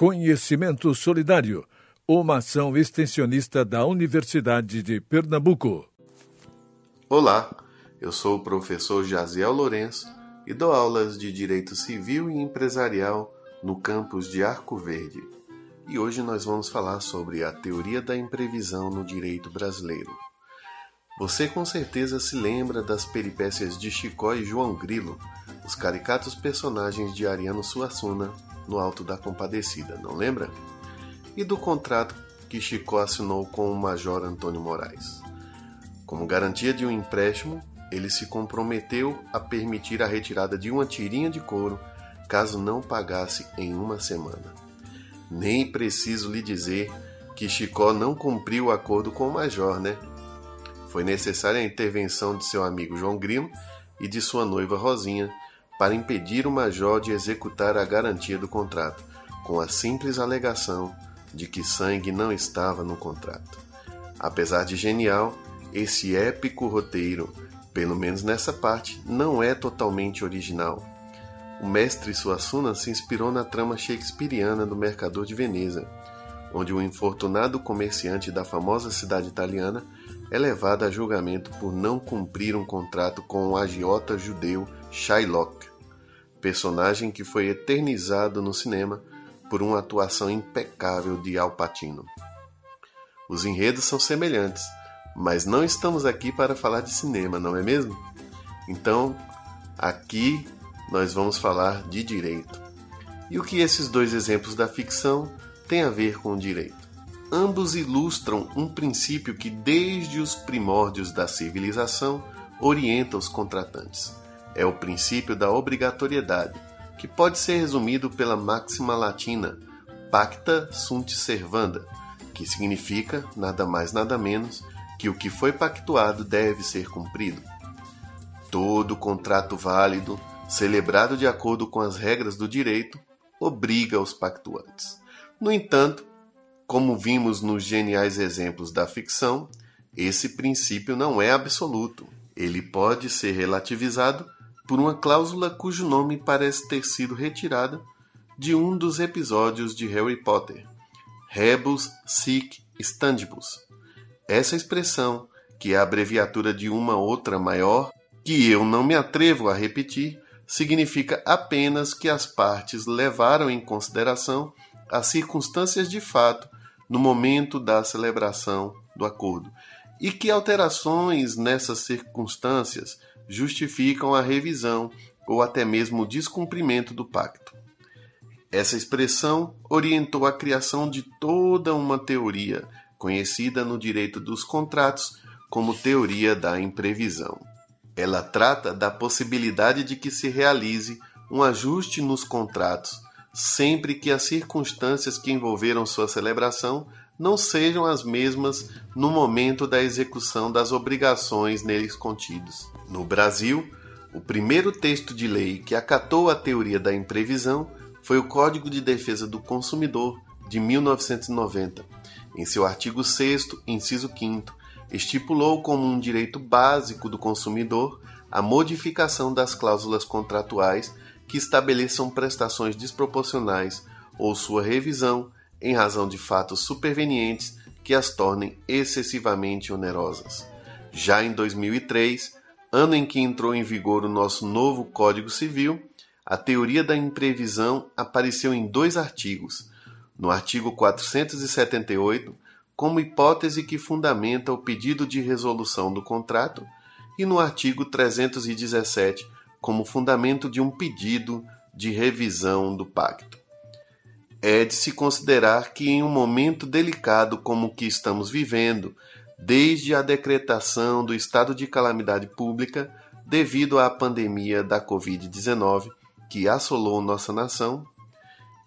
Conhecimento Solidário, uma ação extensionista da Universidade de Pernambuco. Olá, eu sou o professor Jaziel Lourenço e dou aulas de Direito Civil e Empresarial no campus de Arco Verde. E hoje nós vamos falar sobre a teoria da imprevisão no direito brasileiro. Você com certeza se lembra das peripécias de Chicó e João Grilo, os caricatos personagens de Ariano Suassuna no Alto da Compadecida, não lembra? E do contrato que Chicó assinou com o Major Antônio Moraes. Como garantia de um empréstimo, ele se comprometeu a permitir a retirada de uma tirinha de couro caso não pagasse em uma semana. Nem preciso lhe dizer que Chicó não cumpriu o acordo com o Major, né? Foi necessária a intervenção de seu amigo João Grilo e de sua noiva Rosinha para impedir o major de executar a garantia do contrato, com a simples alegação de que sangue não estava no contrato. Apesar de genial, esse épico roteiro, pelo menos nessa parte, não é totalmente original. O mestre Suassuna se inspirou na trama shakespeariana do Mercador de Veneza, onde o infortunado comerciante da famosa cidade italiana é levado a julgamento por não cumprir um contrato com o agiota judeu Shylock personagem que foi eternizado no cinema por uma atuação impecável de Al Pacino. Os enredos são semelhantes, mas não estamos aqui para falar de cinema, não é mesmo? Então, aqui nós vamos falar de direito. E o que esses dois exemplos da ficção têm a ver com o direito? Ambos ilustram um princípio que, desde os primórdios da civilização, orienta os contratantes é o princípio da obrigatoriedade, que pode ser resumido pela máxima latina pacta sunt servanda, que significa nada mais nada menos que o que foi pactuado deve ser cumprido. Todo contrato válido, celebrado de acordo com as regras do direito, obriga os pactuantes. No entanto, como vimos nos geniais exemplos da ficção, esse princípio não é absoluto. Ele pode ser relativizado por uma cláusula cujo nome parece ter sido retirada de um dos episódios de Harry Potter, rebus sic stantibus. Essa expressão, que é a abreviatura de uma outra maior, que eu não me atrevo a repetir, significa apenas que as partes levaram em consideração as circunstâncias de fato no momento da celebração do acordo e que alterações nessas circunstâncias justificam a revisão ou até mesmo o descumprimento do pacto. Essa expressão orientou a criação de toda uma teoria conhecida no direito dos contratos como teoria da imprevisão. Ela trata da possibilidade de que se realize um ajuste nos contratos sempre que as circunstâncias que envolveram sua celebração não sejam as mesmas no momento da execução das obrigações neles contidos. No Brasil, o primeiro texto de lei que acatou a teoria da imprevisão foi o Código de Defesa do Consumidor de 1990. Em seu artigo 6, inciso 5, estipulou como um direito básico do consumidor a modificação das cláusulas contratuais que estabeleçam prestações desproporcionais ou sua revisão em razão de fatos supervenientes que as tornem excessivamente onerosas. Já em 2003, ano em que entrou em vigor o nosso novo Código Civil, a teoria da imprevisão apareceu em dois artigos. No artigo 478, como hipótese que fundamenta o pedido de resolução do contrato, e no artigo 317, como fundamento de um pedido de revisão do pacto é de se considerar que em um momento delicado como o que estamos vivendo, desde a decretação do estado de calamidade pública devido à pandemia da Covid-19 que assolou nossa nação,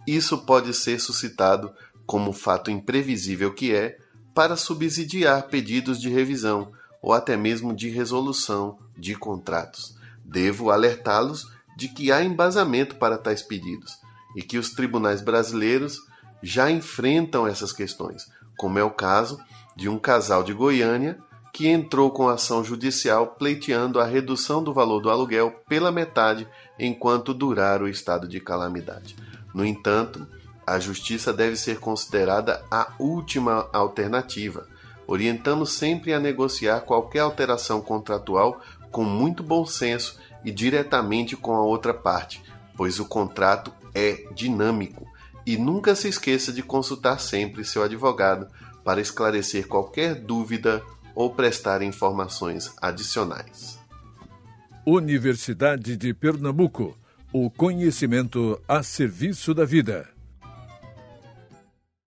isso pode ser suscitado como fato imprevisível que é para subsidiar pedidos de revisão ou até mesmo de resolução de contratos. Devo alertá-los de que há embasamento para tais pedidos e que os tribunais brasileiros já enfrentam essas questões, como é o caso de um casal de Goiânia que entrou com ação judicial pleiteando a redução do valor do aluguel pela metade enquanto durar o estado de calamidade. No entanto, a justiça deve ser considerada a última alternativa, orientando sempre a negociar qualquer alteração contratual com muito bom senso e diretamente com a outra parte, pois o contrato é dinâmico. E nunca se esqueça de consultar sempre seu advogado para esclarecer qualquer dúvida ou prestar informações adicionais. Universidade de Pernambuco o conhecimento a serviço da vida.